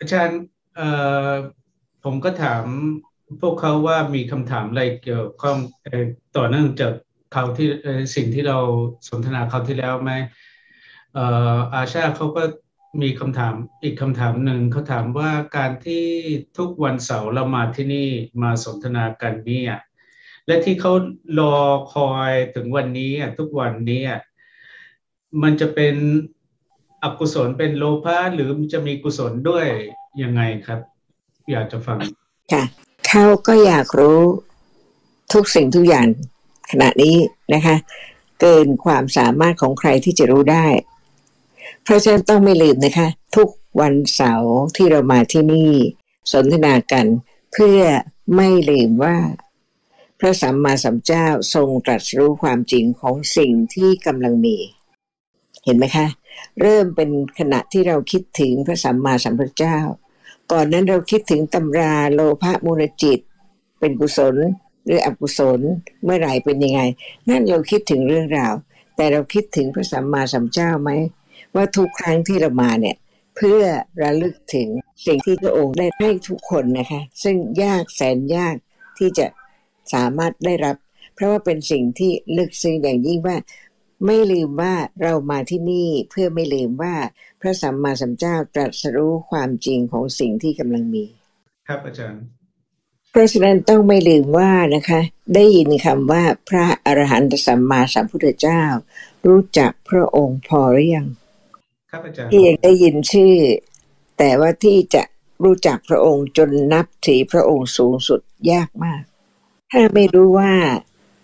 อาจารย์ผมก็ถามพวกเขาว่ามีคำถามอะไรเกี่ยวข้องต่อเนื่องจากเขาที่สิ่งที่เราสนทนาเขาที่แล้วไหมอาชาเขาก็มีคำถามอีกคำถามหนึ่งเขาถามว่าการที่ทุกวันเสาร์เรามาที่นี่มาสนทนากันเนี่ยและที่เขารอคอยถึงวันนี้ทุกวันนี้มันจะเป็นอกุศลเป็นโลภะหรือจะมีกุศลด้วย ยังไงครับ อยากจะฟังค่ะเขาก็อยากรู้ทุกสิ่งทุกอย่างขณะนี้นะคะ เกินความสามารถของใครที่จะรู้ได้ เพราะฉะนั้นต้องไม่ลืมนะคะ ทุกวันเสาร์ที่เรามาที่นี่ สนทนากัน เพื่อไม่ลืมว่า พระสัมมาสัมพุทธเจ้าทรงตรัสรู้ความจริงของสิ่งที่กำลังมี เห็นไหมคะ เริ่มเป็นขณะที่เราคิดถึงพระสัมมาสัมพุทธเจ้า ก่อนนั้นเราคิดถึงตำราโลภะมูลจิต เป็นกุศลหรืออกุศลเมื่อไหร่เป็นยังไง นั่นเราคิดถึงเรื่องราว แต่เราคิดถึงพระสัมมาสัมพุทธเจ้าไหมว่าทุกครั้งที่เรามาเนี่ยเพื่อระลึกถึงสิ่งที่พระองค์ได้ให้ทุกคนนะคะ ซึ่งยากแสนยากที่จะสามารถได้รับ เพราะว่าเป็นสิ่งที่ลึกซึ้งอย่างยิ่งว่า ไม่ลืมว่าเรามาที่นี่เพื่อไม่ลืมว่าพระสัมมาสัมพุทธเจ้าตรัสรู้ความจริงของสิ่งที่กำลังมี ครับอาจารย์ เพราะฉะนั้นต้องไม่ลืมว่านะคะ ได้ยินคำว่าพระอรหันตสัมมาสัมพุทธเจ้า รู้จักพระองค์พอหรือยังครับอาจารย์ที่ยังได้ยินชื่อ แต่ว่าที่จะรู้จักพระองค์จนนับถือพระองค์สูงสุดยากมาก ถ้าไม่รู้ว่า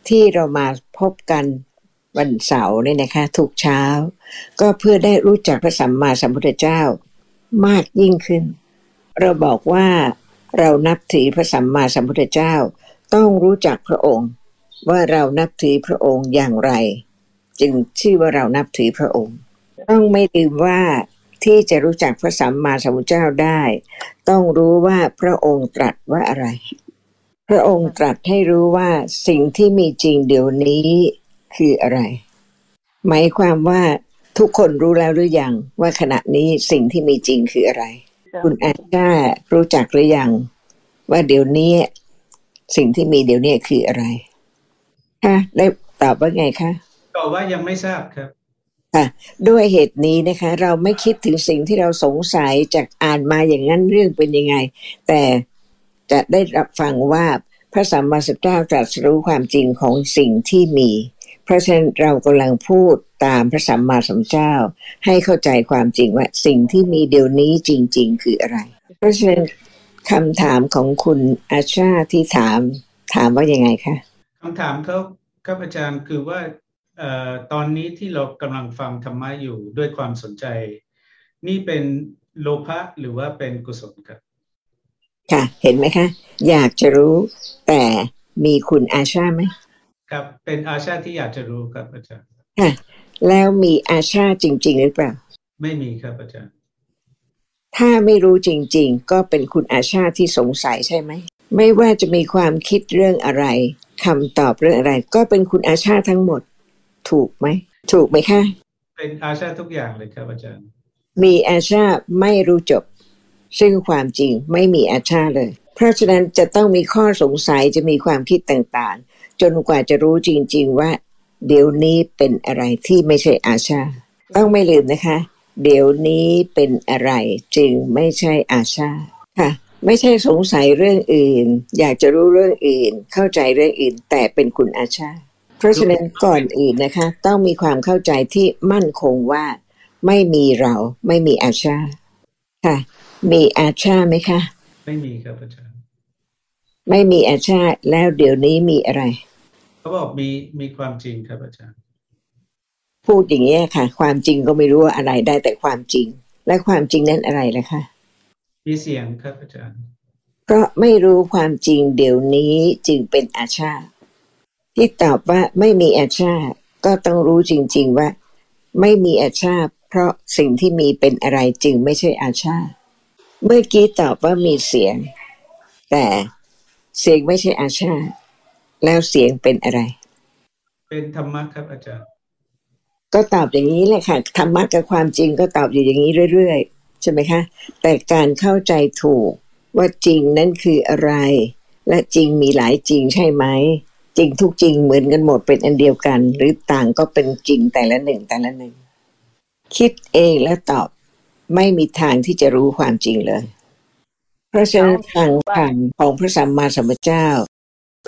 ที่เรามาพบกัน วันเสาร์เนี่ยนะคะทุกเช้า ก็เพื่อได้รู้จักพระสัมมาสัมพุทธเจ้ามากยิ่งขึ้น เราบอกว่าเรานับถือพระสัมมาสัมพุทธเจ้า ต้องรู้จักพระองค์ ว่าเรานับถือพระองค์อย่างไร จึงชื่อว่าเรานับถือพระองค์ ต้องไม่ลืมว่าที่จะรู้จักพระสัมมาสัมพุทธเจ้าได้ ต้องรู้ว่าพระองค์ตรัสว่าอะไร พระองค์ตรัสให้รู้ว่าสิ่งที่มีจริงเดี๋ยวนี้ คืออะไร หมายความว่าทุกคนรู้แล้วหรือยังว่าขณะนี้สิ่งที่มีจริงคืออะไร คุณแอนด้ารู้จักหรือยัง ว่าเดี๋ยวนี้ สิ่งที่มีเดี๋ยวนี้คืออะไรคะได้ตอบว่าไงคะตอบว่ายังไม่ทราบครับค่ะด้วยเหตุนี้นะคะ เราไม่คิดถึงสิ่งที่เราสงสัยจากอ่านมาอย่างนั้นเรื่องเป็นยังไง แต่จะได้รับฟังว่าพระสัมมาสัมพุทธเจ้าตรัสรู้ความจริงของสิ่งที่มี เพราะฉะนั้นเรากำลังพูดตามพระสัมมาสัมพุทธเจ้า ให้เข้าใจความจริงว่าสิ่งที่มีเดี๋ยวนี้จริง ๆ คืออะไร เพราะฉะนั้นคำถามของคุณอาชาที่ถามถามว่ายังไงคะคำถามเขาครับอาจารย์คือว่าออตอนนี้ที่เรากำลังฟังธรรมะอยู่ด้วยความสนใจ นี่เป็นโลภะหรือว่าเป็นกุศลครับ ค่ะ เห็นไหมคะ อยากจะรู้แต่มีคุณอาชาไหม ครับ เป็นอาชาที่อยากจะรู้ครับอาจารย์ค่ะแล้วมีอาชาจริง ๆ หรือเปล่า ไม่มีครับอาจารย์ ถ้าไม่รู้จริง ๆ ก็เป็นคุณอาชาที่สงสัยใช่ไหม ไม่ว่าจะมีความคิดเรื่องอะไรคำตอบเรื่องอะไร ก็เป็นคุณอาชาทั้งหมด ถูกไหม ถูกไหมคะ เป็นอาชาทุกอย่างเลยครับอาจารย์ มีอาชาไม่รู้จบ ซึ่งความจริงไม่มีอาชาเลย เพราะฉะนั้นจะต้องมีข้อสงสัยจะมีความคิดต่าง จนกว่าจะรู้จริง ๆ ว่า เดี๋ยวนี้เป็นอะไรที่ไม่ใช่อาชา ต้องไม่ลืมนะคะ เดี๋ยวนี้เป็นอะไรจึงไม่ใช่อาชาค่ะ ไม่ใช่สงสัยเรื่องอื่น อยากจะรู้เรื่องอื่น เข้าใจเรื่องอื่น แต่เป็นคุณอาชา เพราะฉะนั้นก่อนอื่นนะคะ ต้องมีความเข้าใจที่มั่นคงว่า ไม่มีเราไม่มีอาชาค่ะ มีอาชาไหมคะ ไม่มีครับอาจารย์ไม่มีอาชาแล้วเดี๋ยวนี้มีอะไร เขาบอกมีมีความจริงครับอาจารย์ พูดอย่างนี้ค่ะ ความจริงก็ไม่รู้ว่าอะไรได้แต่ความจริง และความจริงนั้นอะไรล่ะคะมีเสียงครับอาจารย์เพราะไม่รู้ความจริงเดี๋ยวนี้จึงเป็นอาชาที่ตอบว่าไม่มีอาชาก็ต้องรู้จริง ๆว่า ไม่มีอาชาเพราะสิ่งที่มีเป็นอะไรจึงไม่ใช่อาชาเมื่อกี้ตอบว่ามีเสียง แต่เสียงไม่ใช่อาชา แล้วเสียงเป็นอะไร เป็นธรรมะครับอาจารย์ ก็ตอบอย่างนี้แหละค่ะธรรมะกับความจริงก็ตอบอยู่อย่างนี้เรื่อยใช่ไหมคะ แต่การเข้าใจถูกว่าจริงนั้นคืออะไร และจริงมีหลายจริงใช่ไหมจริงทุกจริงเหมือนกันหมดเป็นอันเดียวกัน หรือต่างก็เป็นจริงแต่ละหนึ่งแต่ละหนึ่ง คิดเองแล้วตอบไม่มีทางที่จะรู้ความจริงเลย เพราะฉะนั้นฟังคำของพระสัมมาสัมพุทธเจ้า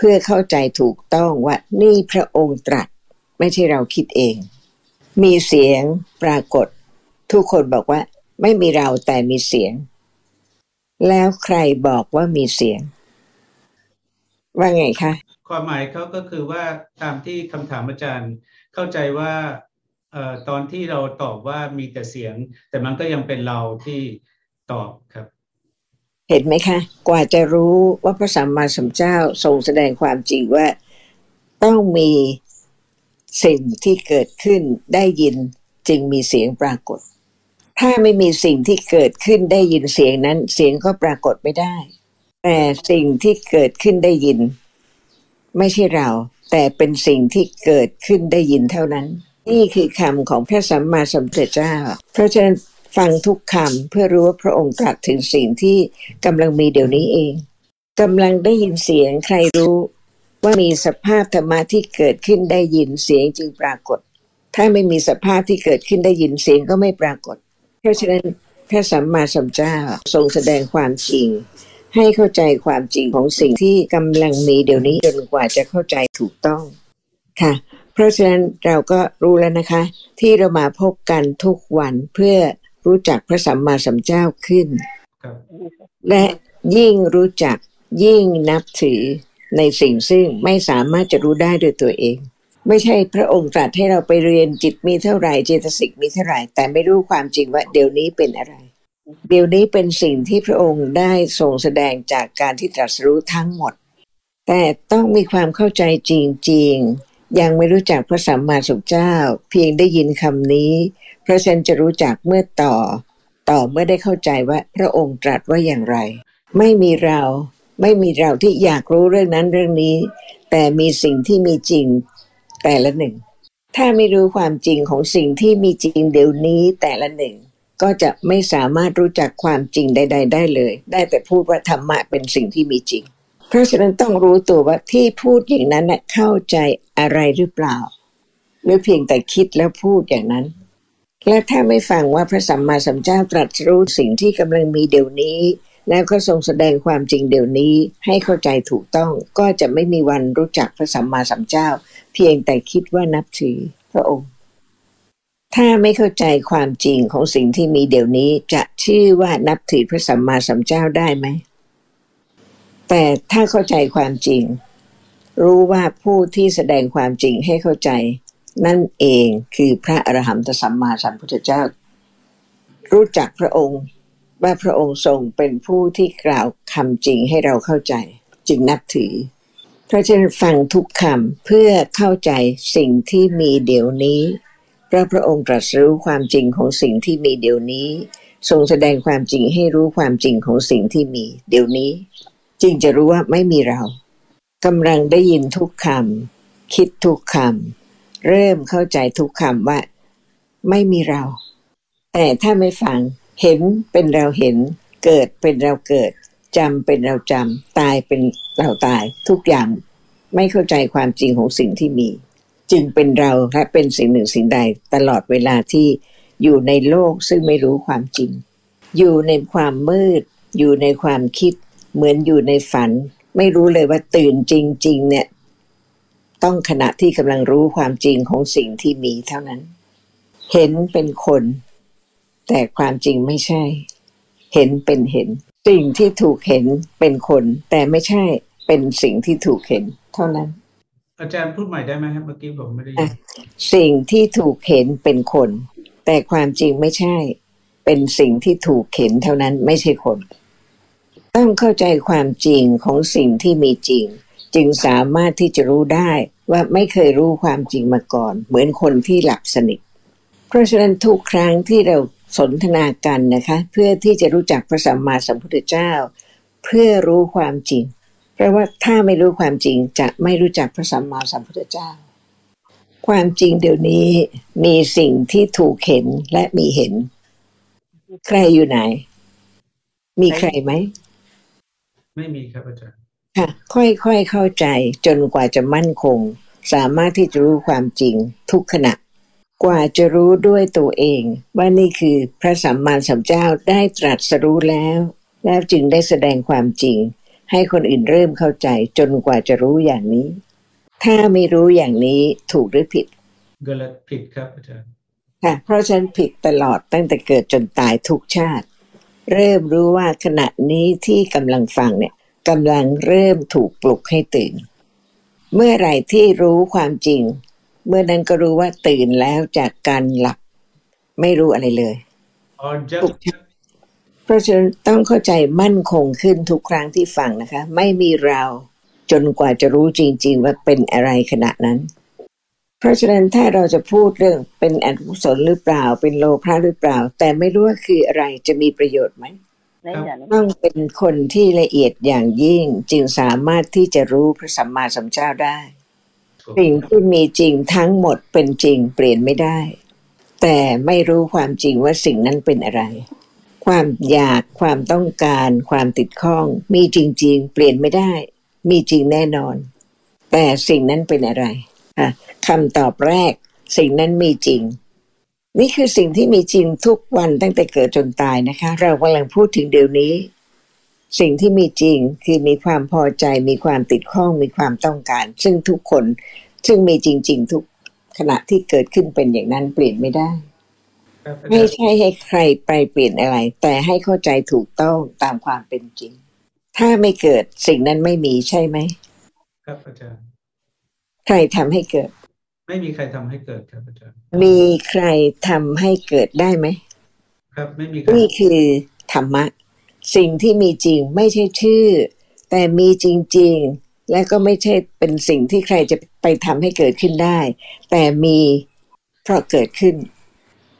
เพื่อเข้าใจถูกต้องว่านี่พระองค์ตรัส ไม่ใช่เราคิดเอง มีเสียงปรากฏ ทุกคนบอกว่า ไม่มีเราแต่มีเสียง แล้วใครบอกว่ามีเสียง ว่าไงคะ ความหมายเขาก็คือว่าตามที่คำถามอาจารย์ เข้าใจว่าออตอนที่เราตอบว่ามีแต่เสียง แต่มันก็ยังเป็นเราที่ตอบครับ เห็นไหมคะ กว่าจะรู้ว่าพระสัมมาสัมพุทธเจ้าทรงแสดงความจริงว่าต้องมีสิ่งที่เกิดขึ้นได้ยินจึงมีเสียงปรากฏ ถ้าไม่มีสิ่งที่เกิดขึ้นได้ยินเสียงนั้น เสียงก็ปรากฏไม่ได้ แต่สิ่งที่เกิดขึ้นได้ยิน ไม่ใช่เรา แต่เป็นสิ่งที่เกิดขึ้นได้ยินเท่านั้น นี่คือคำของพระสัมมาสัมพุทธเจ้า เพราะฉะนั้น ฟังทุกคำเพื่อรู้ว่าพระองค์ตรัสถึงสิ่งที่กำลังมีเดี๋ยวนี้เองกำลังได้ยินเสียงใครรู้ ว่ามีสภาพธรรมะที่เกิดขึ้นได้ยินเสียงจึงปรากฏ ถ้าไม่มีสภาพที่เกิดขึ้นได้ยินเสียงก็ไม่ปรากฏ เพราะฉะนั้นพระสัมมาสัมพุทธเจ้าทรงแสดงความจริง ให้เข้าใจความจริงของสิ่งที่กำลังมีเดี๋ยวนี้จนกว่าจะเข้าใจถูกต้องค่ะ เพราะฉะนั้นเราก็รู้แล้วนะคะ ที่เรามาพบกันทุกวันเพื่อ รู้จักพระสัมมาสัมพุทธเจ้าขึ้นครับและยิ่งรู้จักยิ่งนับถือในสิ่งซึ่งไม่สามารถจะรู้ได้โดยตัวเอง ไม่ใช่พระองค์ตรัสให้เราไปเรียนจิตมีเท่าไหร่เจตสิกมีเท่าไหร่ แต่ไม่รู้ความจริงว่าเดี๋ยวนี้เป็นอะไร เดี๋ยวนี้เป็นสิ่งที่พระองค์ได้ทรงแสดงจากการที่ตรัสรู้ทั้งหมด แต่ต้องมีความเข้าใจจริงๆยังไม่รู้จักพระสัมมาสัมพุทธเจ้า เพียงได้ยินคำนี้เพ ราะฉันจะรู้จักเมื่อต่อ ต่อเมื่อได้เข้าใจว่าพระองค์ตรัสว่าอย่างไร ไม่มีเราไม่มีเราที่อยากรู้เรื่องนั้นเรื่องนี้ แต่มีสิ่งที่มีจริงแต่ละหนึ่ง ถ้าไม่รู้ความจริงของสิ่งที่มีจริงเดี๋ยวนี้แต่ละหนึ่ง ก็จะไม่สามารถรู้จักความจริงใด ๆ ได้เลย ได้แต่พูดว่าธรรมะเป็นสิ่งที่มีจริง เพราะฉะนั้นต้องรู้ตัวว่าที่พูดอย่างนั้นน่ะเข้าใจอะไรหรือเปล่าหรือเพียงแต่คิดแล้วพูดอย่างนั้น และถ้าไม่ฟังว่าพระสัมมาสัมพุทธเจ้าตรัสรู้สิ่งที่กำลังมีเดี๋ยวนี้ แล้วก็ทรงแสดงความจริงเดี๋ยวนี้ให้เข้าใจถูกต้องก็จะไม่มีวันรู้จักพระสัมมาสัมพุทธเจ้า เพียงแต่คิดว่านับถือพระองค์ ถ้าไม่เข้าใจความจริงของสิ่งที่มีเดี๋ยวนี้จะชื่อว่านับถือพระสัมมาสัมพุทธเจ้าได้ไหมแต่ถ้าเข้าใจความจริง รู้ว่าผู้ที่แสดงความจริงให้เข้าใจ นั่นเองคือพระอรหันตสัมมาสัมพุทธเจ้า รู้จักพระองค์ว่าพระองค์ทรงเป็นผู้ที่กล่าวคำจริงให้เราเข้าใจ จึงนับถือ เพราะฉะนั้นฟังทุกคำเพื่อเข้าใจสิ่งที่มีเดี๋ยวนี้พระพระองค์ตรัสรู้ความจริงของสิ่งที่มีเดี๋ยวนี้ ทรงแสดงความจริงให้รู้ความจริงของสิ่งที่มี เดี๋ยวนี้ จึงจะรู้ว่าไม่มีเรากำลังได้ยินทุกคำคิดทุกคำ เริ่มเข้าใจทุกคำว่า ไม่มีเรา แต่ถ้าไม่ฟัง เห็นเป็นเราเห็น เกิดเป็นเราเกิดจำเป็นเราจำตายเป็นเราตาย ทุกอย่างไม่เข้าใจความจริงของสิ่งที่มี จึงเป็นเราและเป็นสิ่งหนึ่งสิ่งใด ตลอดเวลาที่อยู่ในโลกซึ่งไม่รู้ความจริง อยู่ในความมืด อยู่ในความคิด เหมือนอยู่ในฝัน ไม่รู้เลยว่าตื่นจริง ๆ เนี่ย ต้องขณะที่กำลังรู้ความจริงของสิ่งที่มีเท่านั้น เห็นเป็นคน แต่ความจริงไม่ใช่ เห็นเป็นเห็น สิ่งที่ถูกเห็นเป็นคน แต่ไม่ใช่เป็นสิ่งที่ถูกเห็นเท่านั้น อาจารย์พูดใหม่ได้ไหมครับเมื่อกี้ผมไม่ได้ยินอะสิ่งที่ถูกเห็นเป็นคน แต่ความจริงไม่ใช่ เป็นสิ่งที่ถูกเห็นเท่านั้นไม่ใช่คน ต้องเข้าใจความจริงของสิ่งที่มีจริง จึงสามารถที่จะรู้ได้ว่าไม่เคยรู้ความจริงมาก่อน เหมือนคนที่หลับสนิท เพราะฉะนั้นทุกครั้งที่เราสนทนากันนะคะ เพื่อที่จะรู้จักพระสัมมาสัมพุทธเจ้า เพื่อรู้ความจริง เพราะว่าถ้าไม่รู้ความจริงจะไม่รู้จักพระสัมมาสัมพุทธเจ้า ความจริงเดี๋ยวนี้มีสิ่งที่ถูกเห็นและมีเห็น ใครอยู่ไหน มีใครไหม ไม่มีครับอาจารย์ ค่ะ ค่อยๆเข้าใจจนกว่าจะมั่นคง สามารถที่จะรู้ความจริงทุกขณะ กว่าจะรู้ด้วยตัวเอง ว่านี่คือพระสัมมาสัมพุทธเจ้าได้ตรัสรู้แล้ว แล้วจึงได้แสดงความจริง ให้คนอื่นเริ่มเข้าใจจนกว่าจะรู้อย่างนี้ ถ้าไม่รู้อย่างนี้ถูกหรือผิดกลผิดครับอาจารย์ค่ะเพราะฉันผิดตลอดตั้งแต่เกิดจนตายทุกชาติ เริ่มรู้ว่าขณะนี้ที่กำลังฟังเนี่ย กำลังเริ่มถูกปลุกให้ตื่น เมื่อไหร่ที่รู้ความจริง เมื่อนั้นก็รู้ว่าตื่นแล้วจากการหลับ ไม่รู้อะไรเลยอ๋อ just ถูกเพราะฉะนั้นต้องเข้าใจมั่นคงขึ้นทุกครั้งที่ฟังนะคะ ไม่มีเราจนกว่าจะรู้จริง ๆ ว่าเป็นอะไรขณะนั้น เพราะฉะนั้นถ้าเราจะพูดเรื่องเป็นอกุศลหรือเปล่า เป็นโลภะหรือเปล่า แต่ไม่รู้ว่าคืออะไรจะมีประโยชน์ไหม ต้องเป็นคนที่ละเอียดอย่างยิ่งจึงสามารถที่จะรู้พระสัมมาสัมพุทธเจ้าได้ สิ่งที่มีจริงทั้งหมดเป็นจริงเปลี่ยนไม่ได้ แต่ไม่รู้ความจริงว่าสิ่งนั้นเป็นอะไร ความอยากความต้องการความติดข้อง มีจริง ๆ เปลี่ยนไม่ได้ มีจริงแน่นอน แต่สิ่งนั้นเป็นอะไรอะคำตอบแรก สิ่งนั้นมีจริง นี่คือสิ่งที่มีจริงทุกวันตั้งแต่เกิดจนตายนะคะ เรากำลังพูดถึงเดี๋ยวนี้ สิ่งที่มีจริงคือมีความพอใจ มีความติดข้องมีความต้องการ ซึ่งทุกคน ซึ่งมีจริง ๆ ทุกขณะที่เกิดขึ้นเป็นอย่างนั้นเปลี่ยนไม่ได้ครับอาจาไม่รย์ใช่ให้ใครไปเปลี่ยนอะไร แต่ให้เข้าใจถูกต้องตามความเป็นจริง ถ้าไม่เกิดสิ่งนั้นไม่มีใช่ไหมครับอาจารย์ใครทำให้เกิด ไม่มีใครทำให้เกิดครับอาจารย์ มีใครทำให้เกิดได้ไหม ครับไม่มีครับนี่คือธรรมะ สิ่งที่มีจริงไม่ใช่ชื่อ แต่มีจริง ๆ และก็ไม่ใช่เป็นสิ่งที่ใครจะไปทำให้เกิดขึ้นได้ แต่มีเพราะเกิดขึ้น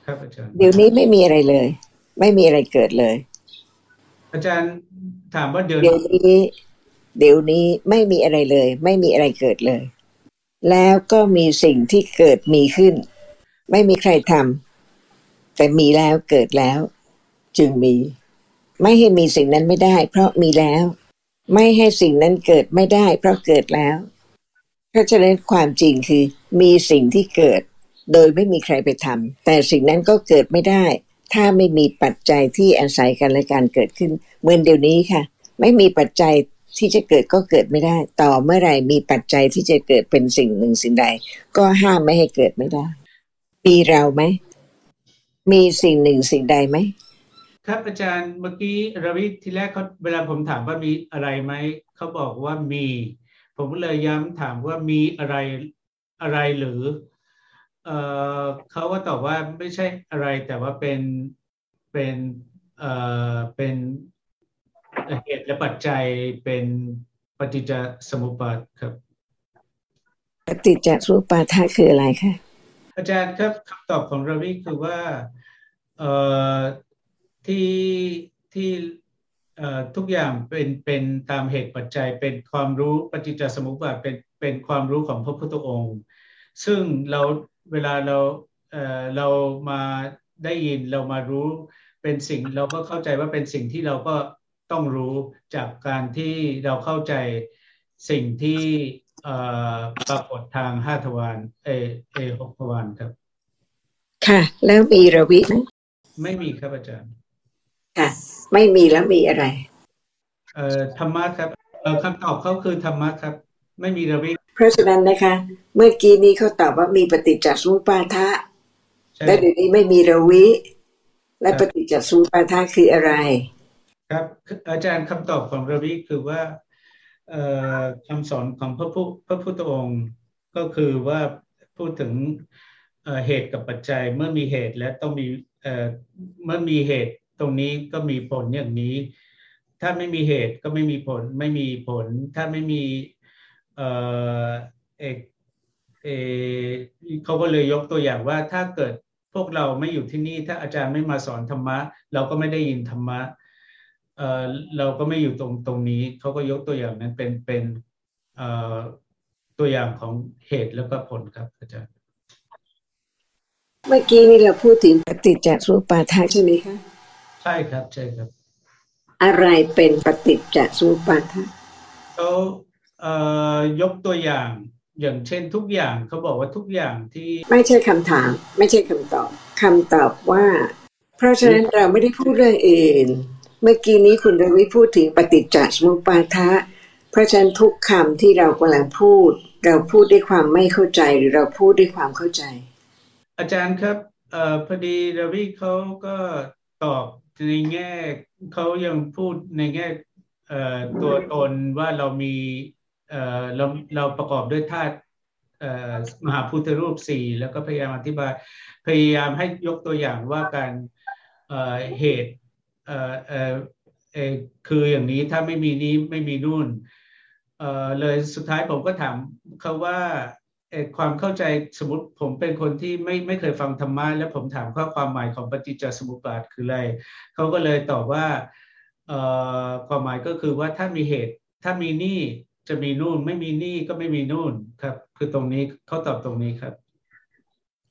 ครับอาจารย์ เดี๋ยวนี้ไม่มีอะไรเลย ไม่มีอะไรเกิดเลย อาจารย์ถามว่าเดือนเดี๋ยวนี้ เดี๋ยวนี้ไม่มีอะไรเลย ไม่มีอะไรเกิดเลย แล้วก็มีสิ่งที่เกิดมีขึ้น ไม่มีใครทำแต่มีแล้วเกิดแล้ว จึงมี ไม่ให้มีสิ่งนั้นไม่ได้ เพราะมีแล้ว ไม่ให้สิ่งนั้นเกิดไม่ได้ เพราะเกิดแล้วเพราะฉะนั้นความจริงคือ มีสิ่งที่เกิด โดยไม่มีใครไปทำแต่สิ่งนั้นก็เกิดไม่ได้ ถ้าไม่มีปัจจัยที่อาศัยกันและการเกิดขึ้นเหมือนเดี๋ยวนี้ค่ะ ไม่มีปัจจัย ที่จะเกิดก็เกิดไม่ได้ ต่อเมื่อไหร่มีปัจจัยที่จะเกิดเป็นสิ่งหนึ่งสิ่งใด ก็ห้ามไม่ให้เกิดไม่ได้ มีเราไหม มีสิ่งหนึ่งสิ่งใดไหม ครับอาจารย์เมื่อกี้รวิทีแรกเขาเวลาผมถามว่ามีอะไรไหม เขาบอกว่ามี ผมเลยย้ำถามว่ามีอะไรอะไรหรือเออเขาก็ตอบว่าไม่ใช่อะไรแต่ว่าเป็นเป็นเออเป็น เหตุและปัจจัยเป็นปฏิจจสมุปบาทครับ ปฏิจจสมุปบาทะคืออะไรคะอาจารย์ครับคำตอบของรวิคือว่าเอ่อที่ที่เอ่อทุกอย่างเป็นเป็นตามเหตุปัจจัยเป็นความรู้ปฏิจจสมุปบาทเป็นเป็นความรู้ของพระพุทธองค์ ซึ่งเราเวลาเราเอ่อเรามาได้ยินเรามารู้เป็นสิ่งเราก็เข้าใจว่าเป็นสิ่งที่เราก็ ต้องรู้จากการที่เราเข้าใจสิ่งที่เอ่อปรากฏทางห้าทวารเอเอหกทวารครับ ค่ะ แล้วมีระวิไหมไม่มีครับอาจารย์ ค่ะ ไม่มีแล้วมีอะไร เอ่อธรรมะครับเอ่อคำตอบเขาคือธรรมะครับ ไม่มีระวิเพราะฉะนั้นนะคะ เมื่อกี้นี้เขาตอบว่ามีปฏิจจสมุปบาทะใช่และเดี๋ยวนี้ไม่มีระวิ และปฏิจจสมุปบาทะคืออะไร ครับอาจารย์คำตอบของระวิคือว่าเอ่อคำสอนของพระพุพระพุทธองค์ก็คือว่าพูดถึงเหตุกับปัจจัยเมื่อมีเหตุและต้องมีเมื่อมีเหตุตรงนี้ก็มีผลอย่างนี้ ถ้าไม่มีเหตุก็ไม่มีผลไม่มีผล ถ้าไม่มีเออเอกเอเขาก็เลยยกตัวอย่างว่าถ้าเกิดพวกเราไม่อยู่ที่นี่ถ้าอาจารย์ไม่มาสอนธรรมะ เราก็ไม่ได้ยินธรรมะ เอ่อเราก็ไม่อยู่ตรงตรงนี้เขาก็ยกตัวอย่างนั้นเป็นเป็นเอ่อตัวอย่างของเหตุแล้วก็ผลครับอาจารย์เมื่อกี้นี้เราพูดถึงปฏิจจสมุปบาทะใช่ไหมคะใช่ครับใช่ครับ อะไรเป็นปฏิจจสมุปบาทะเขาเอ่อยกตัวอย่างอย่างเช่นทุกอย่างเขาบอกว่าทุกอย่างที่ไม่ใช่คำถาม ไม่ใช่คำตอบคำตอบว่า เพราะฉะนั้นเราไม่ได้พูดเรื่องอื่น เมื่อกี้นี้คุณรวิพูดถึงปฏิจจสมุปบาทะ เพราะฉะนั้นทุกคำที่เรากำลังพูด เราพูดด้วยความไม่เข้าใจหรือเราพูดด้วยความเข้าใจ อาจารย์ครับเอ่อพอดีรวิเขาก็ตอบในแง่เขายังพูดในแง่เอ่อตัวตนว่าเรามีเอ่อเราเราประกอบด้วยธาตุมหาพุทธรูปสี่แล้วก็พยายามอธิบายพยายามให้ยกตัวอย่างว่าการเเหตุ เอ่อเอ่อเอ่อคืออย่างนี้ถ้าไม่มีนี้ไม่มีนู่นเอ่อเลยสุดท้ายผมก็ถามเขาว่าเอ่อความเข้าใจสมมติผมเป็นคนที่ไม่ไม่เคยฟังธรรมะแล้วผมถามข้อความหมายของปฏิจจสมุปบาทคืออะไรเขาก็เลยตอบว่าเอ่อความหมายก็คือว่าถ้ามีเหตุถ้ามีหนี้จะมีนู่นไม่มีหนี้ก็ไม่มีนู่นครับ คือตรงนี้เขาตอบตรงนี้ครับ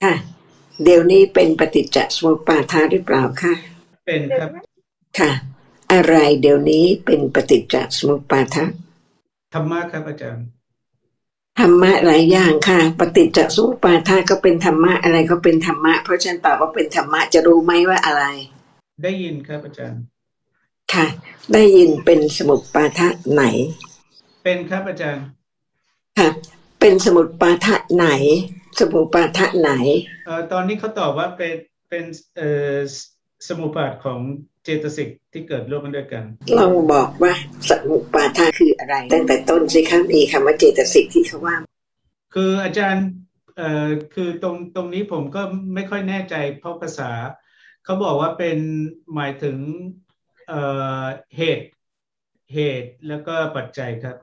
ค่ะเดี๋ยวนี้เป็นปฏิจจสมุปบาทะหรือเปล่าคะเป็นครับ ค่ะ อะไรเดี๋ยวนี้เป็นปฏิจจสมุปบาทะธรรมะครับอาจารย์ธรรมะหลายอย่างค่ะ ปฏิจจสมุปบาทะก็เป็นธรรมะอะไรก็เป็นธรรมะ เพราะฉะนันตอบว่าเป็นธรรมะจะรู้ไหมว่าอะไร ได้ยินครับอาจารย์ ค่ะ ได้ยินเป็นสมุปบาทะไหน เป็นครับอาจารย์ ค่ะ เป็นสมุปบาทะไหน สมุปบาทะไหน เอ่อตอนนี้เขาตอบว่าเป็นเป็นเอ่อสมุปบาทของ เจตสิกที่เกิดร่วมกันด้วยกันลองบอกว่าสมุปบาทะคืออะไร ตั้งแต่ต้นสิคะมีคำว่าเจตสิกที่เขาว่า คืออาจารย์เอ่อคือตรงตรงนี้ผมก็ไม่ค่อยแน่ใจเพราะภาษา เขาบอกว่าเป็นหมายถึงเอ่อเหตุเหตุแล้วก็ปัจจัยครับ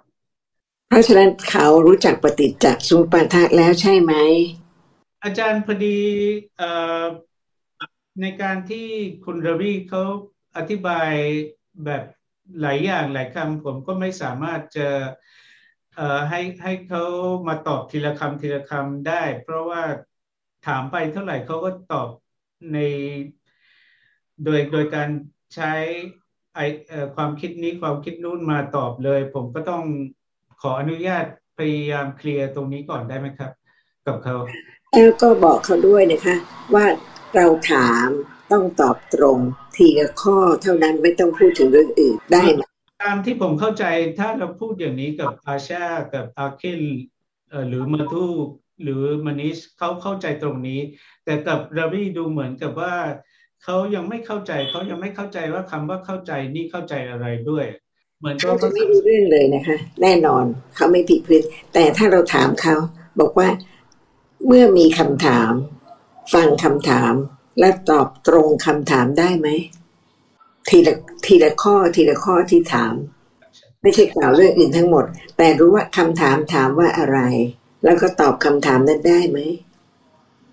เพราะฉะนั้นเขารู้จักปฏิจจสมุปบาทะแล้วใช่ไหม อาจารย์พอดีเอ่อในการที่คุณรวีเขา อธิบายแบบหลายอย่างหลายคำผมก็ไม่สามารถจะให้ให้เขามาตอบทีละคำทีละคำได้ เพราะว่าถามไปเท่าไหร่เขาก็ตอบในโดยโดยการใช้ไอเอ่อความคิดนี้ความคิดนู้นมาตอบเลย ผมก็ต้องขออนุญาตพยายามเคลียร์ตรงนี้ก่อนได้ไหมครับ กับเขาแล้วก็บอกเขาด้วยนะคะ ว่าเราถาม ต้องตอบตรงทีละข้อเท่านั้นไม่ต้องพูดถึงเรื่องอื่นได้ไหมตามที่ผมเข้าใจถ้าเราพูดอย่างนี้กับอาชากับอาคิลเอ่อหรือมาทูหรือมานิชเขาเข้าใจตรงนี้ แต่กับราวีดูเหมือนกับว่าเขายังไม่เข้าใจเขายังไม่เข้าใจว่าคำว่าเข้าใจนี่เข้าใจอะไรด้วย เหมือนเขาก็จะไม่รู้เรื่องเลยนะคะ แน่นอนเขาไม่ผิดพื้นแต่ถ้าเราถามเขาบอกว่าเมื่อมีคำถาม ฟังคำถาม และตอบตรงคำถามได้ไหม ทีละทีละข้อทีละข้อที่ถาม ไม่ใช่กล่าวเรื่องอื่นทั้งหมด แต่รู้ว่าคำถามถามว่าอะไร แล้วก็ตอบคำถามนั้นได้ไหม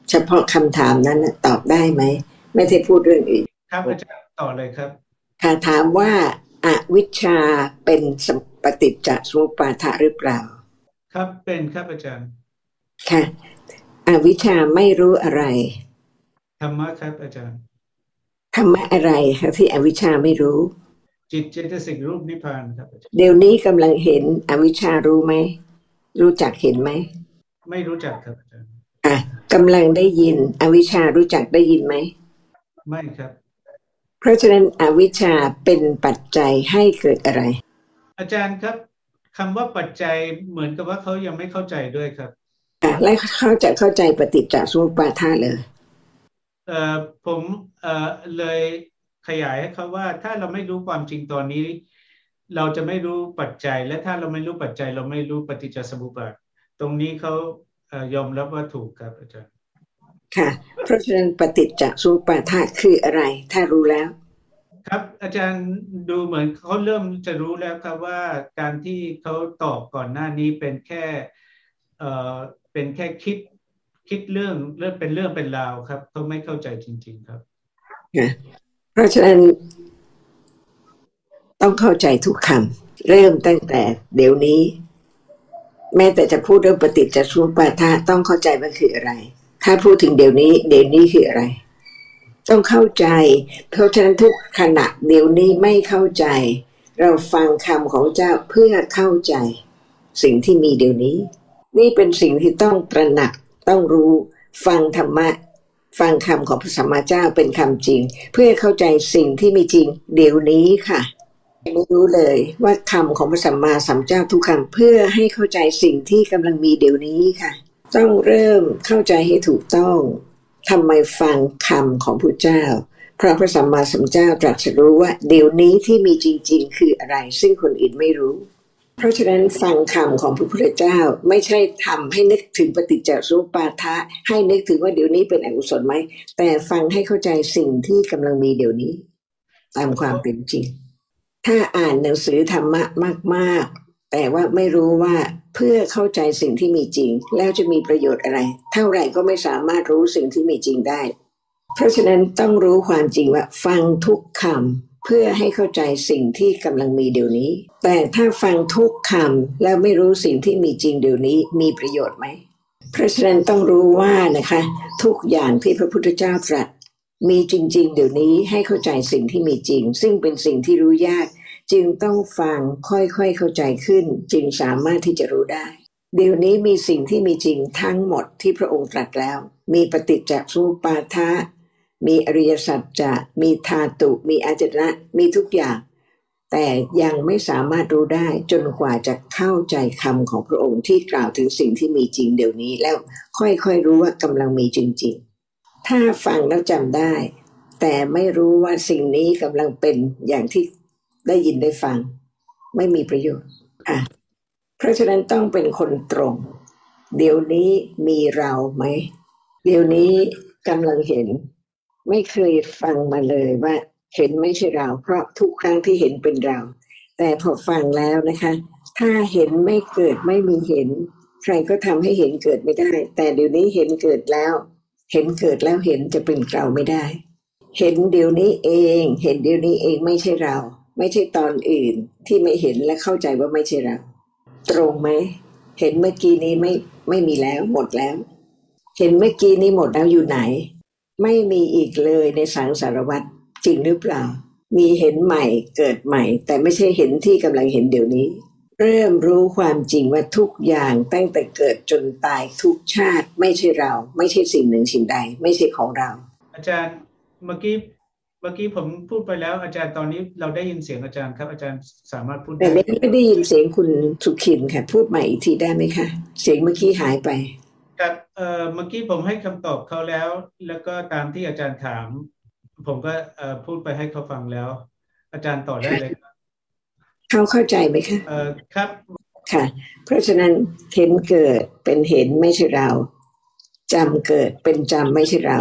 เฉพาะคำถามนั้นน่ะตอบได้ไหม ไม่ใช่พูดเรื่องอื่น ครับอาจารย์ต่อเลยครับค่ะถามว่าอาวิชชาเป็นสมปฏิจจสมุปบาทะหรือเปล่า ครับเป็นครับอาจารย์ ค่ะอวิชชาไม่รู้อะไร ธรรมะครับอาจารย์ธรรมะอะไรคะที่อวิชชาไม่รู้ จิตเจตสิกรูปนิพพานครับอาจารย์เดี๋ยวนี้กำลังเห็นอวิชชารู้ไหมรู้จักเห็นไหมไม่รู้จักครับอาจารย์อะกำลังได้ยิน อวิชชารู้จักได้ยินไหมไม่ครับ เพราะฉะนั้นอวิชชาเป็นปัจจัยให้เกิดอะไร อาจารย์ครับคำว่าปัจจัยเหมือนกับว่าเขายังไม่เข้าใจด้วยครับอะและเขาจะเข้าใจปฏิจจสมุปบาทะเลยเอ่อ ผมเอ่อเลยขยายให้เขาว่าถ้าเราไม่รู้ความจริงตอนนี้ เราจะไม่รู้ปัจจัย และถ้าเราไม่รู้ปัจจัย เราไม่รู้ปฏิจจสมุปบาทตรงนี้เขาเอ่อยอมรับว่าถูกครับอาจารย์ค่ะ เพราะฉะนั้นปฏิจจสมุปบาทะคืออะไร ถ้ารู้แล้ว ครับอาจารย์ดูเหมือนเขาเริ่มจะรู้แล้วครับว่าการที่เขาตอบก่อนหน้านี้เป็นแค่เอ่อเป็นแค่คิด คิดเรื่องเรื่องเป็นเรื่องเป็นราวครับเขาไม่เข้าใจจริง ๆ ครับเพราะฉะนั้น ต้องเข้าใจทุกคำเริ่มตั้งแต่ เดี๋ยวนี้ แม้แต่จะพูดเรื่องปฏิจจสมุปบาทะต้องเข้าใจว่าคืออะไร ถ้าพูดถึงเดี๋ยวนี้ เดี๋ยวนี้คืออะไร ต้องเข้าใจ เพราะฉะนั้นทุกขณะเดี๋ยวนี้ไม่เข้าใจ เราฟังคำของเจ้าเพื่อเข้าใจ สิ่งที่มีเดี๋ยวนี้ นี่เป็นสิ่งที่ต้องตระหนัก ต้องรู้ฟังธรรมะ ฟังคำของพระสัมมาเจ้าเป็นคำจริง เพื่อเข้าใจสิ่งที่มีจริง เดี๋ยวนี้ค่ะไม่รู้เลยว่าคำของพระสัมมาสัมพุทธเจ้าทุกคำเพื่อให้เข้าใจสิ่งที่กำลังมีเดี๋ยวนี้ค่ะ ต้องเริ่มเข้าใจให้ถูกต้องทำไมฟังคำของพระเจ้าเพราะพระสัมมาสัมพุทธเจ้าตรัสรู้ว่าเดี๋ยวนี้ที่มีจริง ๆ คืออะไร ซึ่งคนอื่นไม่รู้ เพราะฉะนั้นฟังคำของพระพุทธเจ้าไม่ใช่ทำให้นึกถึงปฏิจจสมุปบาทะ ให้นึกถึงว่าเดี๋ยวนี้เป็นอกุศลไหม แต่ฟังให้เข้าใจสิ่งที่กำลังมีเดี๋ยวนี้ ตามความเป็นจริง ถ้าอ่านหนังสือธรรมะมากๆ แต่ว่าไม่รู้ว่าเพื่อเข้าใจสิ่งที่มีจริง แล้วจะมีประโยชน์อะไร เท่าไหร่ก็ไม่สามารถรู้สิ่งที่มีจริงได้ เพราะฉะนั้นต้องรู้ความจริงว่าฟังทุกคำ เพื่อให้เข้าใจสิ่งที่กำลังมีเดี๋ยวนี้ แต่ถ้าฟังทุกคำแล้วไม่รู้สิ่งที่มีจริงเดี๋ยวนี้มีประโยชน์ไหมเพราะฉะนั้นต้องรู้ว่านะคะ ทุกอย่างที่พระพุทธเจ้าตรัสมีจริง ๆ เดี๋ยวนี้ให้เข้าใจสิ่งที่มีจริง ซึ่งเป็นสิ่งที่รู้ยาก จึงต้องฟังค่อยๆเข้าใจขึ้น จึงสามารถที่จะรู้ได้ เดี๋ยวนี้มีสิ่งที่มีจริงทั้งหมดที่พระองค์ตรัสแล้ว มีปฏิจจสุปาทะ มีอริยสัจจะมีธาตุมีอาจนะมีทุกอย่าง แต่ยังไม่สามารถรู้ได้จนกว่าจะเข้าใจคำของพระองค์ที่กล่าวถึงสิ่งที่มีจริงเดี๋ยวนี้แล้วค่อยๆรู้ว่ากำลังมีจริง ๆ ถ้าฟังแล้วจำได้ แต่ไม่รู้ว่าสิ่งนี้กำลังเป็นอย่างที่ได้ยินได้ฟัง ไม่มีประโยชน์อะเพราะฉะนั้นต้องเป็นคนตรง เดี๋ยวนี้มีเราไหม เดี๋ยวนี้กำลังเห็น ไม่เคยฟังมาเลยว่าเห็นไม่ใช่เรา เพราะทุกครั้งที่เห็นเป็นเรา แต่พอฟังแล้วนะคะ ถ้าเห็นไม่เกิดไม่มีเห็น ใครก็ทำให้เห็นเกิดไม่ได้ แต่เดี๋ยวนี้เห็นเกิดแล้ว เห็นเกิดแล้วเห็นจะเป็นเราไม่ได้ เห็นเดี๋ยวนี้เอง เห็นเดี๋ยวนี้เองไม่ใช่เรา ไม่ใช่ตอนอื่นที่ไม่เห็นและเข้าใจว่าไม่ใช่เรา ตรงไหมเห็นเมื่อกี้นี้ไม่ไม่มีแล้วหมดแล้ว เห็นเมื่อกี้นี้หมดแล้วอยู่ไหน ไม่มีอีกเลยในสังสารวัตรจริงหรือเปล่า มีเห็นใหม่เกิดใหม่ แต่ไม่ใช่เห็นที่กำลังเห็นเดี๋ยวนี้ เริ่มรู้ความจริงว่าทุกอย่างตั้งแต่เกิดจนตายทุกชาติไม่ใช่เรา ไม่ใช่สิ่งหนึ่งสิ่งใด ไม่ใช่ของเรา อาจารย์เมื่อกี้เมื่อกี้ผมพูดไปแล้วอาจารย์ตอนนี้เราได้ยินเสียงอาจารย์ครับอาจารย์สามารถพูดแต่ได้ไม่ไม่ได้ยินเสียงคุณสุขินค่ะ พูดใหม่อีกทีได้ไหมคะ เสียงเมื่อกี้หายไป ครับเอ่อเมื่อกี้ผมให้คำตอบเขาแล้ว แล้วก็ตามที่อาจารย์ถาม ผมก็เอ่อพูดไปให้เขาฟังแล้ว อาจารย์ต่อได้เลยครับเขาเข้าใจไหมคะเอ่อครับค่ะ เพราะฉะนั้นเห็นเกิดเป็นเห็นไม่ใช่เราจำเกิดเป็นจำไม่ใช่เรา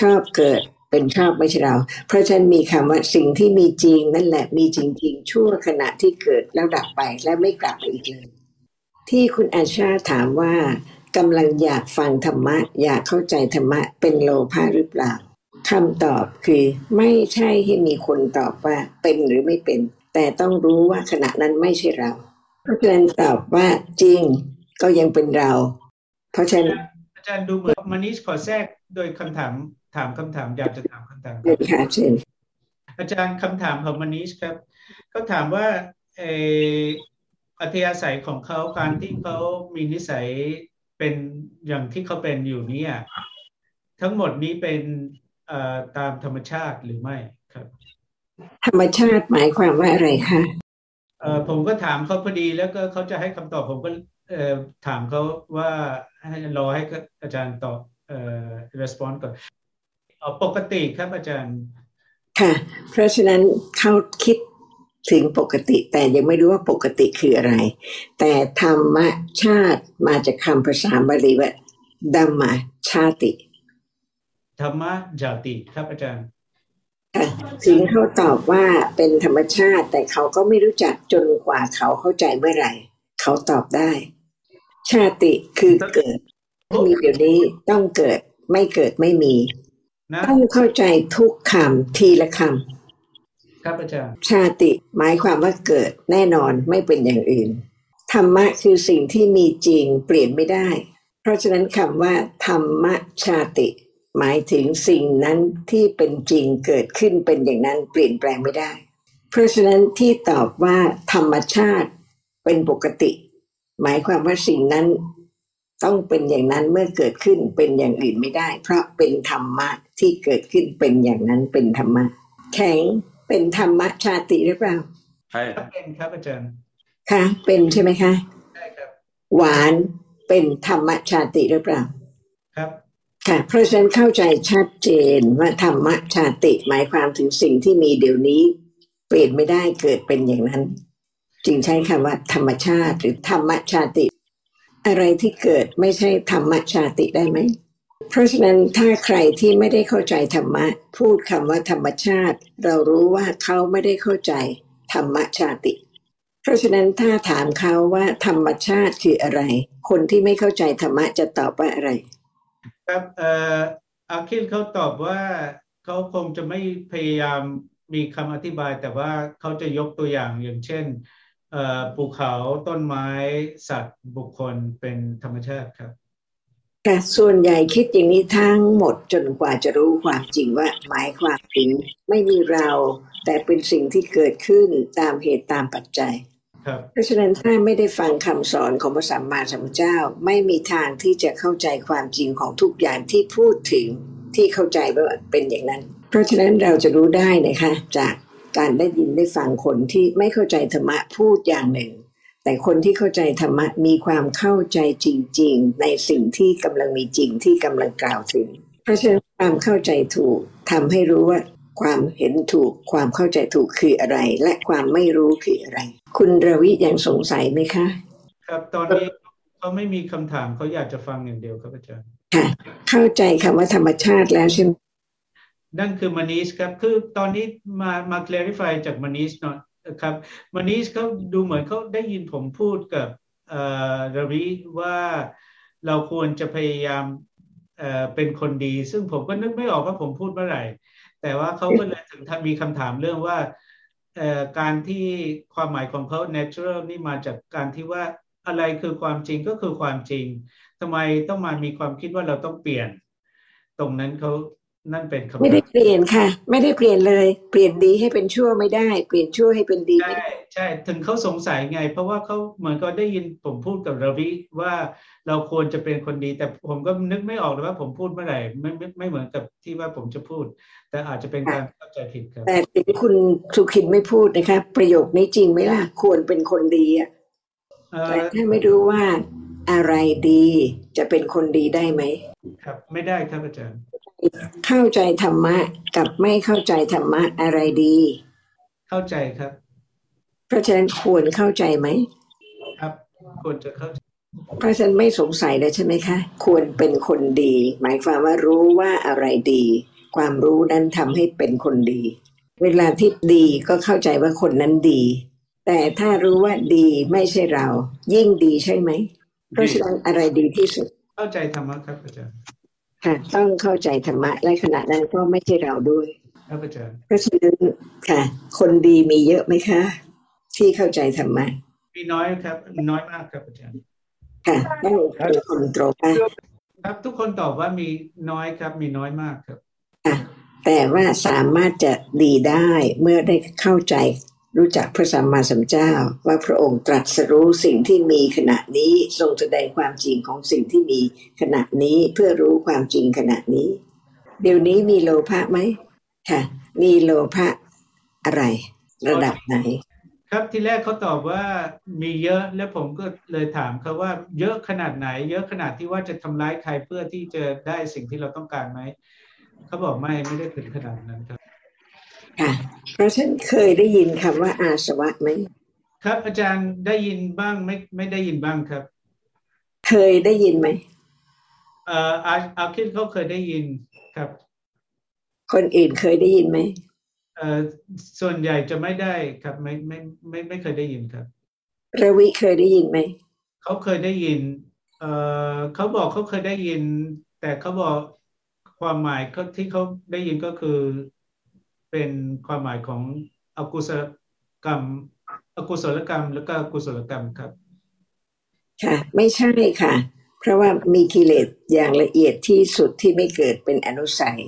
ชอบเกิดเป็นชอบไม่ใช่เรา เพราะฉะนั้นมีคำว่าสิ่งที่มีจริงนั่นแหละมีจริง ๆ ชั่วขณะที่เกิดแล้วดับไปและไม่กลับมาอีกเลย ที่คุณอาชาถามว่า กำลังอยากฟังธรรมะ อยากเข้าใจธรรมะเป็นโลภะหรือเปล่าคำตอบคือไม่ใช่ให้มีคนตอบว่าเป็นหรือไม่เป็น แต่ต้องรู้ว่าขณะนั้นไม่ใช่เราเพราะฉะนั้นตอบว่าจริงก็ยังเป็นเรา เพราะฉะนั้นอาจารย์ดูเหมือนมานิชขอแทรกโดยคำถามถามคำถามอยากจะถามคำถามคเดิรับนค่ะเชิญอาจารย์คำถามของมานิชครับเขาถามว่าเอออัธยาศัยของเขาการที่เขามีนิสัย เป็นอย่างที่เขาเป็นอยู่เนี่ยทั้งหมดนี้เป็นเอ่อตามธรรมชาติหรือไม่ครับ ธรรมชาติหมายความว่าอะไรคะเอ่อผมก็ถามเขาพอดีแล้วก็เขาจะให้คำตอบผมก็เอ่อถามเขาว่าให้รอให้อาจารย์ตอบเอ่อ response ก่อนเอ่อปกติครับอาจารย์ ค่ะ เพราะฉะนั้นเขาคิด ถึงปกติแต่ยังไม่รู้ว่าปกติคืออะไร แต่ธรรมชาติมาจากคำภาษาบาลีว่าดัมมาชาติธรรมะจาติครับอาจารย์ค่ะถึงเขาตอบว่าเป็นธรรมชาติ แต่เขาก็ไม่รู้จักจนกว่าเขาเข้าใจเมื่อไหร่ เขาตอบได้ ชาติคือเกิดมีเดี๋ยวนี้ต้องเกิดไม่เกิดไม่มีนะต้องเข้าใจทุกคำทีละคำ ครับอาจารย์ ชาติหมายความว่าเกิดแน่นอนไม่เป็นอย่างอื่น ธรรมะคือสิ่งที่มีจริงเปลี่ยนไม่ได้ เพราะฉะนั้นคำว่า ธรรมชาติ หมายถึงสิ่งนั้นที่เป็นจริงเกิดขึ้นเป็นอย่างนั้นเปลี่ยนแปลงไม่ได้ เพราะฉะนั้นที่ตอบว่า ธรรมชาติเป็นปกติ หมายความว่าสิ่งนั้นต้องเป็นอย่างนั้นเมื่อเกิดขึ้นเป็นอย่างอื่นไม่ได้ เพราะเป็นธรรมะที่เกิดขึ้นเป็นอย่างนั้นเป็นธรรมะ แข็ง เป็นธรรมชาติหรือเปล่าใช่ครับเป็นครับอาจารย์ค่ะเป็นใช่ไหมคะใช่ครับหวานเป็นธรรมชาติหรือเปล่าครับค่ะเพราะฉะนั้นเข้าใจชัดเจนว่าธรรมชาติหมายความถึงสิ่งที่มีเดี๋ยวนี้ เปลี่ยนไม่ได้เกิดเป็นอย่างนั้น จึงใช้คำว่า ธรรมชาติหรือธรรมชาติ อะไรที่เกิดไม่ใช่ธรรมชาติได้ไหม เพราะฉะนั้นถ้าใครที่ไม่ได้เข้าใจธรรมะ พูดคำว่าธรรมชาติ เรารู้ว่าเขาไม่ได้เข้าใจธรรมชาติ เพราะฉะนั้นถ้าถามเขาว่าธรรมชาติคืออะไร คนที่ไม่เข้าใจธรรมะจะตอบว่าอะไร ครับเอ่ออาคิลเขาตอบว่าเขาคงจะไม่พยายามมีคำอธิบาย แต่ว่าเขาจะยกตัวอย่างอย่างเช่นภูเขาต้นไม้สัตว์บุคคลเป็นธรรมชาติครับ ค่ะส่วนใหญ่คิดอย่างนี้ทั้งหมดจนกว่าจะรู้ความจริงว่า หมายความถึงไม่มีเรา แต่เป็นสิ่งที่เกิดขึ้นตามเหตุตามปัจจัยเพราะฉะนั้นถ้าไม่ได้ฟังคำสอนของพระสัมมาสัมพุทธเจ้าไม่มีทางที่จะเข้าใจความจริงของทุกอย่างที่พูดถึงที่เข้าใจว่าเป็นอย่างนั้น เพราะฉะนั้นเราจะรู้ได้นะคะจากการได้ยินได้ฟังคนที่ไม่เข้าใจธรรมะพูดอย่างหนึ่ง แต่คนที่เข้าใจธรรมะมีความเข้าใจจริง ๆ ในสิ่งที่กำลังมีจริงที่กำลังกล่าวถึง เพราะฉะนั้นความเข้าใจถูกทำให้รู้ว่าความเห็นถูกความเข้าใจถูกคืออะไร และความไม่รู้คืออะไร คุณรวิยังสงสัยไหมคะ ครับตอนนี้เขาไม่มีคำถามเขาอยากจะฟังอย่างเดียวครับอาจารย์ค่ะเข้าใจคำว่าธรรมชาติแล้วใช่ไหมนั่นคือมานิสครับ คือตอนนี้มามา clarify จากมานิสหน่อย ครับ วันนี้เขาดูเหมือนเขาได้ยินผมพูดกับรวิว่าเราควรจะพยายามเป็นคนดี ซึ่งผมก็นึกไม่ออกว่าผมพูดเมื่อไหร่ แต่ว่าเขาก็เลยถึงมีคำถามเรื่องว่าการที่ความหมายของเขา natural นี่มาจากการที่ว่าอะไรคือความจริงก็คือความจริงทำไมต้องมามีความคิดว่าเราต้องเปลี่ยน ตรงนั้นเขา นั่นเป็นคำไม่ได้เปลี่ยนค่ะ ไม่ได้เปลี่ยนเลย เปลี่ยนดีให้เป็นชั่วไม่ได้ เปลี่ยนชั่วให้เป็นดีไม่ได้ใช่ถึงเขาสงสัยไง เพราะว่าเขาเหมือนก็ได้ยินผมพูดกับรวิว่าเราควรจะเป็นคนดี แต่ผมก็นึกไม่ออกเลยว่าผมพูดเมื่อไหร่ไม่ไม่ไม่เหมือนกับที่ว่าผมจะพูด แต่อาจจะเป็นการเข้าใจผิดครับ แต่ที่คุณสุขินไม่พูดนะคะ ประโยคนี้จริงไหมล่ะควรเป็นคนดีอะแต่ถ้าไม่รู้ว่าอะไรดีจะเป็นคนดีได้ไหมครับ ไม่ได้ครับอาจารย์ เข้าใจธรรมะกับไม่เข้าใจธรรมะอะไรดี เข้าใจครับ เพราะฉะนั้นควรเข้าใจไหมครับ ควรจะเข้าใจเพราะฉะนั้นไม่สงสัยเลยใช่ไหมคะ ควรเป็นคนดี หมายความว่ารู้ว่าอะไรดี ความรู้นั้นทำให้เป็นคนดี เวลาที่ดีก็เข้าใจว่าคนนั้นดี แต่ถ้ารู้ว่าดีไม่ใช่เรา ยิ่งดีใช่ไหมเพราะฉะนั้นอะไรดีที่สุด เข้าใจธรรมะครับอาจารย์ ค่ะต้องเข้าใจธรรมะและขณะนั้นก็ไม่ใช่เราด้วยครับอาจารย์เพราะฉะนั้นค่ะ คนดีมีเยอะไหมคะ ที่เข้าใจธรรมะมีน้อยครับ น้อยมากครับอาจารย์ค่ะต้องเป็นคนตรงครับทุกคนตอบว่ามีน้อยครับ มีน้อยมากครับค่ะแต่ว่าสามารถจะดีได้เมื่อได้เข้าใจ รู้จักพระสัมมาสัมพุทธเจ้าว่าพระองค์ตรัสรู้สิ่งที่มีขณะนี้ทรงแสดงความจริงของสิ่งที่มีขณะนี้เพื่อรู้ความจริงขณะนี้ เดี๋ยวนี้มีโลภะไหมค่ะ มีโลภะอะไร ระดับไหน ครับที่แรกเขาตอบว่ามีเยอะแล้วผมก็เลยถามเขาว่าเยอะขนาดไหน เยอะขนาดที่ว่าจะทำร้ายใครเพื่อที่จะได้สิ่งที่เราต้องการไหมเขาบอกไม่ไม่ได้ถึงขนาดนั้นครับ ค่ะเพราะฉันเคยได้ยินคำว่าอาสวะไหมครับอาจารย์ได้ยินบ้างไม่ไม่ได้ยินบ้างครับ เคยได้ยินไหมเอ่ออาอาคิดเขาเคยได้ยินครับ คนอื่นเคยได้ยินไหมเอ่อส่วนใหญ่จะไม่ได้ครับไม่ไม่ไม่ไม่เคยได้ยินครับระวิเคยได้ยินไหมเขาเคยได้ยิน เอ่อเขาบอกเขาเคยได้ยิน แต่เขาบอกความหมายเขาที่เขาได้ยินก็คือ เป็นความหมายของอกุศลกรรมอกุศลกรรม แล้วก็กุศลกรรมครับ ค่ะ ไม่ใช่ค่ะ เพราะว่ามีกิเลสอย่างละเอียดที่สุดที่ไม่เกิดเป็นอนุสัย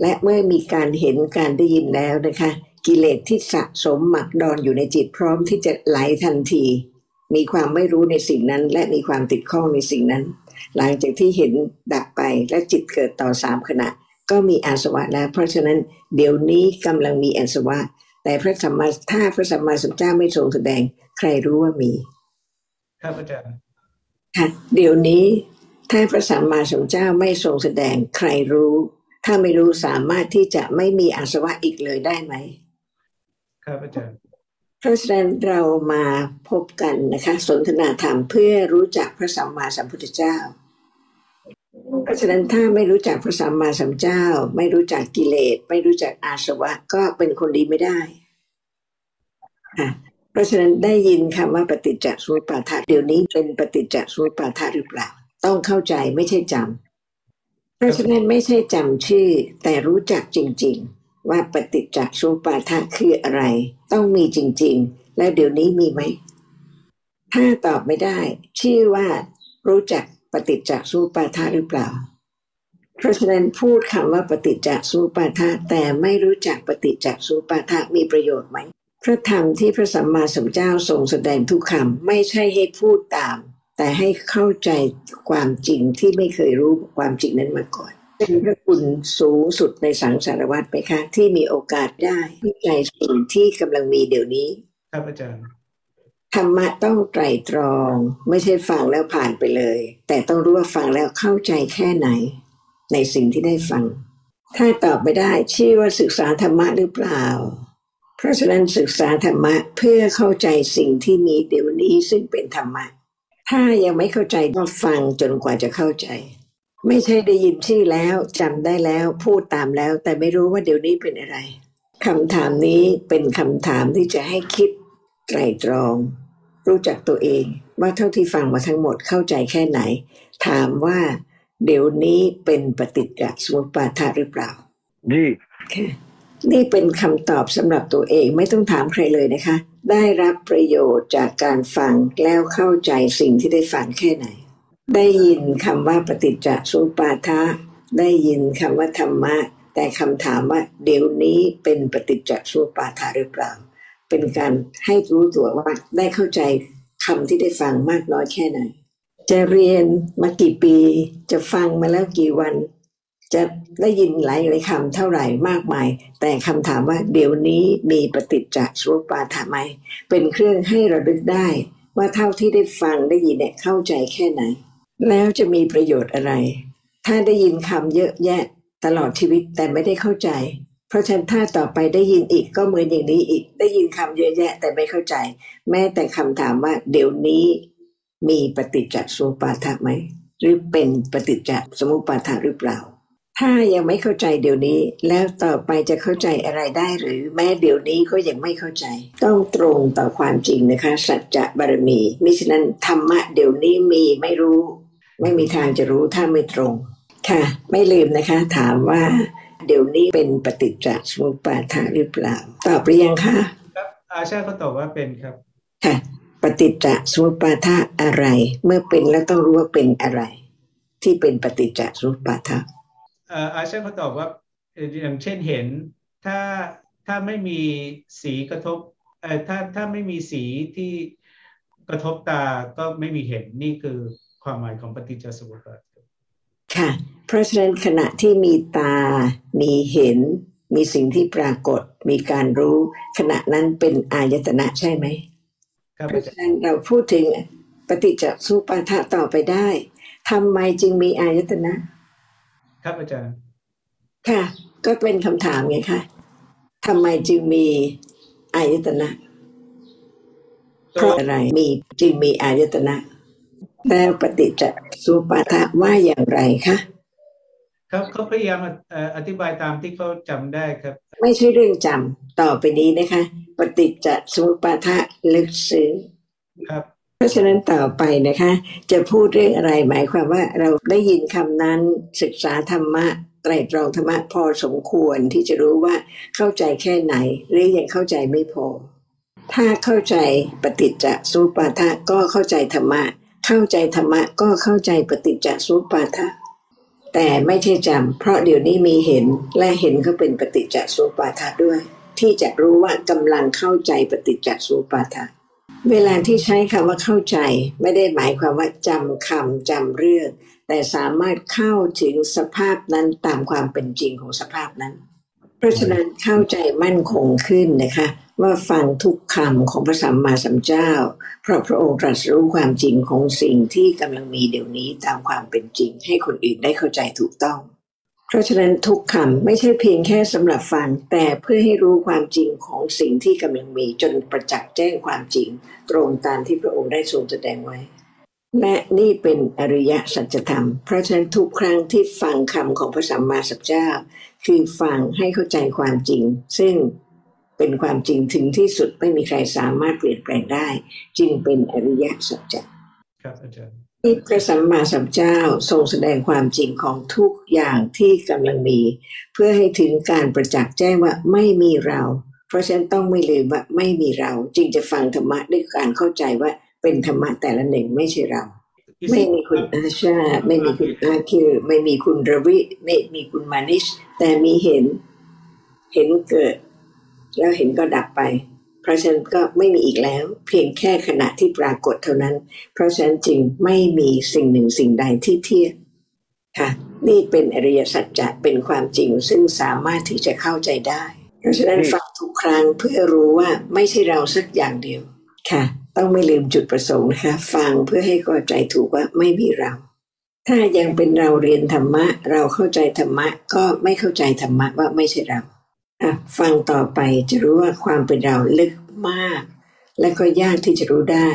และเมื่อมีการเห็นการได้ยินแล้วนะคะ กิเลสที่สะสมหมักดอนอยู่ในจิตพร้อมที่จะไหลทันที มีความไม่รู้ในสิ่งนั้น และมีความติดข้องในสิ่งนั้น หลังจากที่เห็นดับไปและจิตเกิดต่อสามขณะ ก็มีอาสวะแล้ว เพราะฉะนั้นเดี๋ยวนี้กำลังมีอาสวะ แต่พระสัมมาถ้าพระสัมมาสัมพุทธเจ้าไม่ทรงแสดง ใครรู้ว่ามีครับอาจารย์ค่ะเดี๋ยวนี้ถ้าพระสัมมาสัมพุทธเจ้าไม่ทรงแสดงใครรู้ ถ้าไม่รู้สามารถที่จะไม่มีอาสวะอีกเลยได้ไหมครับอาจารย์เพราะฉะนั้นเรามาพบกันนะคะ สนทนาธรรมเพื่อรู้จักพระสัมมาสัมพุทธเจ้า เพราะฉะนั้นถ้าไม่รู้จักพระสัมมาสัมพุทธเจ้า ไม่รู้จักกิเลส ไม่รู้จักอาสวะ ก็เป็นคนดีไม่ได้ค่ะเพราะฉะนั้นได้ยินคำว่าปฏิจจสมุปบาทะเดี๋ยวนี้เป็นปฏิจจสมุปบาทะหรือเปล่า ต้องเข้าใจไม่ใช่จำเพราะฉะนั้นไม่ใช่จำชื่อ แต่รู้จักจริง ๆ ว่าปฏิจจสมุปบาทะคืออะไร ต้องมีจริง ๆ แล้วเดี๋ยวนี้มีไหมถ้าตอบไม่ได้ ชื่อว่ารู้จัก ปฏิจจสมุปาทะหรือเปล่า เพราะฉะนั้นพูดคำว่าปฏิจจสมุปาทะแต่ไม่รู้จักปฏิจจสมุปาทะมีประโยชน์ไหมพระธรรมที่พระสัมมาสัมพุทธเจ้าทรงแสดงทุกคำไม่ใช่ให้พูดตาม แต่ให้เข้าใจความจริงที่ไม่เคยรู้ความจริงนั้นมาก่อน เป็นพระคุณสูงสุดในสังสารวัฏไหมคะที่มีโอกาสได้วิจัยสิ่งที่กำลังมีเดี๋ยวนี้ ครับอาจารย์ ธรรมะต้องไตรตรอง ไม่ใช่ฟังแล้วผ่านไปเลย แต่ต้องรู้ว่าฟังแล้วเข้าใจแค่ไหน ในสิ่งที่ได้ฟัง ถ้าตอบไม่ได้ชื่อว่าศึกษาธรรมะหรือเปล่า เพราะฉะนั้นศึกษาธรรมะเพื่อเข้าใจสิ่งที่มีเดี๋ยวนี้ซึ่งเป็นธรรมะ ถ้ายังไม่เข้าใจก็ฟังจนกว่าจะเข้าใจ ไม่ใช่ได้ยินชื่อแล้วจำได้แล้วพูดตามแล้ว แต่ไม่รู้ว่าเดี๋ยวนี้เป็นอะไรคำถามนี้เป็นคำถามที่จะให้คิดไตรตรอง รู้จักตัวเอง ว่าเท่าที่ฟังมาทั้งหมดเข้าใจแค่ไหน ถามว่าเดี๋ยวนี้เป็นปฏิจจสมุปบาทะหรือเปล่า जी ค่ะนี่เป็นคำตอบสำหรับตัวเองไม่ต้องถามใครเลยนะคะ ได้รับประโยชน์จากการฟังแล้วเข้าใจสิ่งที่ได้ฟังแค่ไหน ได้ยินคำว่าปฏิจจสมุปบาทะได้ยินคำว่าธรรมะ แต่คำถามว่าเดี๋ยวนี้เป็นปฏิจจสมุปบาทะหรือเปล่า เป็นการให้รู้ตัวว่าได้เข้าใจคำที่ได้ฟังมากน้อยแค่ไหน จะเรียนมากี่ปี จะฟังมาแล้วกี่วัน จะได้ยินหลายหลายคำเท่าไหร่มากมาย แต่คำถามว่าเดี๋ยวนี้มีปฏิจจสมุปบาทไหมเป็นเครื่องให้ระลึกได้ ว่าเท่าที่ได้ฟังได้ยินเนี่ยเข้าใจแค่ไหน แล้วจะมีประโยชน์อะไร ถ้าได้ยินคำเยอะแยะตลอดชีวิตแต่ไม่ได้เข้าใจ เพราะฉะนั้นถ้าต่อไปได้ยินอีกก็เหมือนอย่างนี้อีก ได้ยินคำเยอะแยะแต่ไม่เข้าใจ แม้แต่คำถามว่า เดี๋ยวนี้มีปฏิจจสมุปาทะไหมหรือเป็นปฏิจจสมุปาทะหรือเปล่า ถ้ายังไม่เข้าใจเดี๋ยวนี้แล้วต่อไปจะเข้าใจอะไรได้หรือแม้เดี๋ยวนี้ก็ยังไม่เข้าใจ ต้องตรงต่อความจริงนะคะ สัจจะบารมีมิฉะนั้นธรรมะเดี๋ยวนี้มีไม่รู้ ไม่มีทางจะรู้ถ้าไม่ตรงค่ะ ไม่ลืมนะคะ ถามว่า เดี๋ยวนี้เป็นปฏิจจสมุปบาทะหรือเปล่า ตอบหรือยังคะครับอาชาเขาตอบว่าเป็นครับ ค่ะ ปฏิจจสมุปบาทะอะไร เมื่อเป็นแล้วต้องรู้ว่าเป็นอะไร ที่เป็นปฏิจจสมุปบาทะเอ่ออาชาเขาตอบว่าเอ่ออย่างเช่นเห็นถ้าถ้าไม่มีสีกระทบเอ่อถ้าถ้าไม่มีสีที่กระทบตาก็ไม่มีเห็นนี่คือความหมายของปฏิจจสมุปบาทค่ะเพ ราะฉะนั้นขณะที่มีตา มีเห็น มีสิ่งที่ปรากฏ มีการรู้ ขณะนั้นเป็นอายตนะใช่ไหมครับเพอาราะจารย์ฉะนั้นเราพูดถึงปฏิจจสมุปบาทะต่อไปได้ทำไมจึงมีอายตนะ ครับอาจารย์ ค่ะ ก็เป็นคำถามไงคะทำไมจึงมีอายตนะเพราะอะไรมีจึงมีอายตนะ แล้วปฏิจจสมุปบาทะว่าอย่างไรคะ ครับเขาพยายามเอ่ออธิบายตามที่เขาจำได้ครับ ไม่ใช่เรื่องจำต่อไปนี้นะคะ ปฏิจจสมุปบาทะลึกซึ้งครับเพราะฉะนั้นต่อไปนะคะ จะพูดเรื่องอะไรหมายความว่าเราได้ยินคำนั้นศึกษาธรรมะไตรตรองธรรมะพอสมควรที่จะรู้ว่าเข้าใจแค่ไหน หรือยังเข้าใจไม่พอ ถ้าเข้าใจปฏิจจสมุปบาทะก็เข้าใจธรรมะ เข้าใจธรรมะก็เข้าใจปฏิจจสมุปบาทะ แต่ไม่ใช่จำเพราะเดี๋ยวนี้มีเห็นและเห็นก็เป็นปฏิจจสมุปาทาด้วย ที่จะรู้ว่ากำลังเข้าใจปฏิจจสมุปาทาเวลาที่ใช้คำว่าเข้าใจ ไม่ได้หมายความว่าจำคำจำเรื่อง แต่สามารถเข้าถึงสภาพนั้นตามความเป็นจริงของสภาพนั้น เพราะฉะนั้นเข้าใจมั่นคงขึ้นนะคะ ว่าฟังทุกคำของพระสัมมาสัมพุทธเจ้า เพราะพระองค์ตรัสรู้ความจริงของสิ่งที่กำลังมีเดี๋ยวนี้ตามความเป็นจริง ให้คนอื่นได้เข้าใจถูกต้อง เพราะฉะนั้นทุกคำไม่ใช่เพียงแค่สำหรับฟังแต่เพื่อให้รู้ความจริงของสิ่งที่กำลังมีจนประจักษ์แจ้งความจริง ตรงตามที่พระองค์ได้ทรงแสดงไว้และนี่เป็นอริยสัจธรรม เพราะฉะนั้นทุกครั้งที่ฟังคำของพระสัมมาสัมพุทธเจ้า คือฟังให้เข้าใจความจริง ซึ่งเป็นความจริงถึงที่สุดไม่มีใครสามารถเปลี่ยนแปลงได้ จึงเป็นอริยสัจจะครับอาจารย์ที่พระสัมมาสัมพุทธเจ้าทรงแสดงความจริงของทุกอย่างที่กำลังมี เพื่อให้ถึงการประจักษ์แจ้งว่าไม่มีเรา เพราะฉะนั้นต้องไม่ลืมว่าไม่มีเรา จึงจะฟังธรรมะด้วยการเข้าใจว่าเป็นธรรมะแต่ละหนึ่งไม่ใช่เรา ไม่มีคุณอาชา ไม่มีคุณอาคิวไม่มีคุณรวิ ไม่มีคุณมานิช แต่มีเห็น เห็นเกิด แล้วเห็นก็ดับไป เพราะฉะนั้นก็ไม่มีอีกแล้ว เพียงแค่ขณะที่ปรากฏเท่านั้น เพราะฉะนั้นจึงไม่มีสิ่งหนึ่งสิ่งใดที่เทียบค่ะ นี่เป็นอริยสัจจะเป็นความจริงซึ่งสามารถที่จะเข้าใจได้ เพราะฉะนั้นฟังทุกครั้งเพื่อรู้ว่าไม่ใช่เราสักอย่างเดียวค่ะ ต้องไม่ลืมจุดประสงค์นะคะฟังเพื่อให้เข้าใจถูกว่าไม่มีเรา ถ้ายังเป็นเราเรียนธรรมะ เราเข้าใจธรรมะ ก็ไม่เข้าใจธรรมะว่าไม่ใช่เราฟังต่อไปจะรู้ว่าความเป็นเราลึกมาก และก็ยากที่จะรู้ได้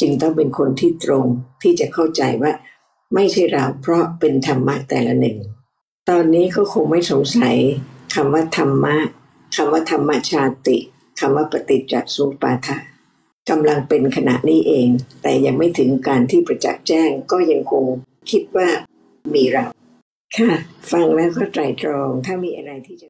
จึงต้องเป็นคนที่ตรงที่จะเข้าใจว่า ไม่ใช่เราเพราะเป็นธรรมะแต่ละหนึ่ง ตอนนี้ก็คงไม่สงสัยคำว่าธรรมะคำว่าธรรมชาติคำว่าปฏิจจสุปาทะ กำลังเป็นขณะนี้เอง แต่ยังไม่ถึงการที่ประจักษ์แจ้งก็ยังคงคิดว่ามีเรา ค่ะ ฟังแล้วก็ไตรตรองถ้ามีอะไรที่จะ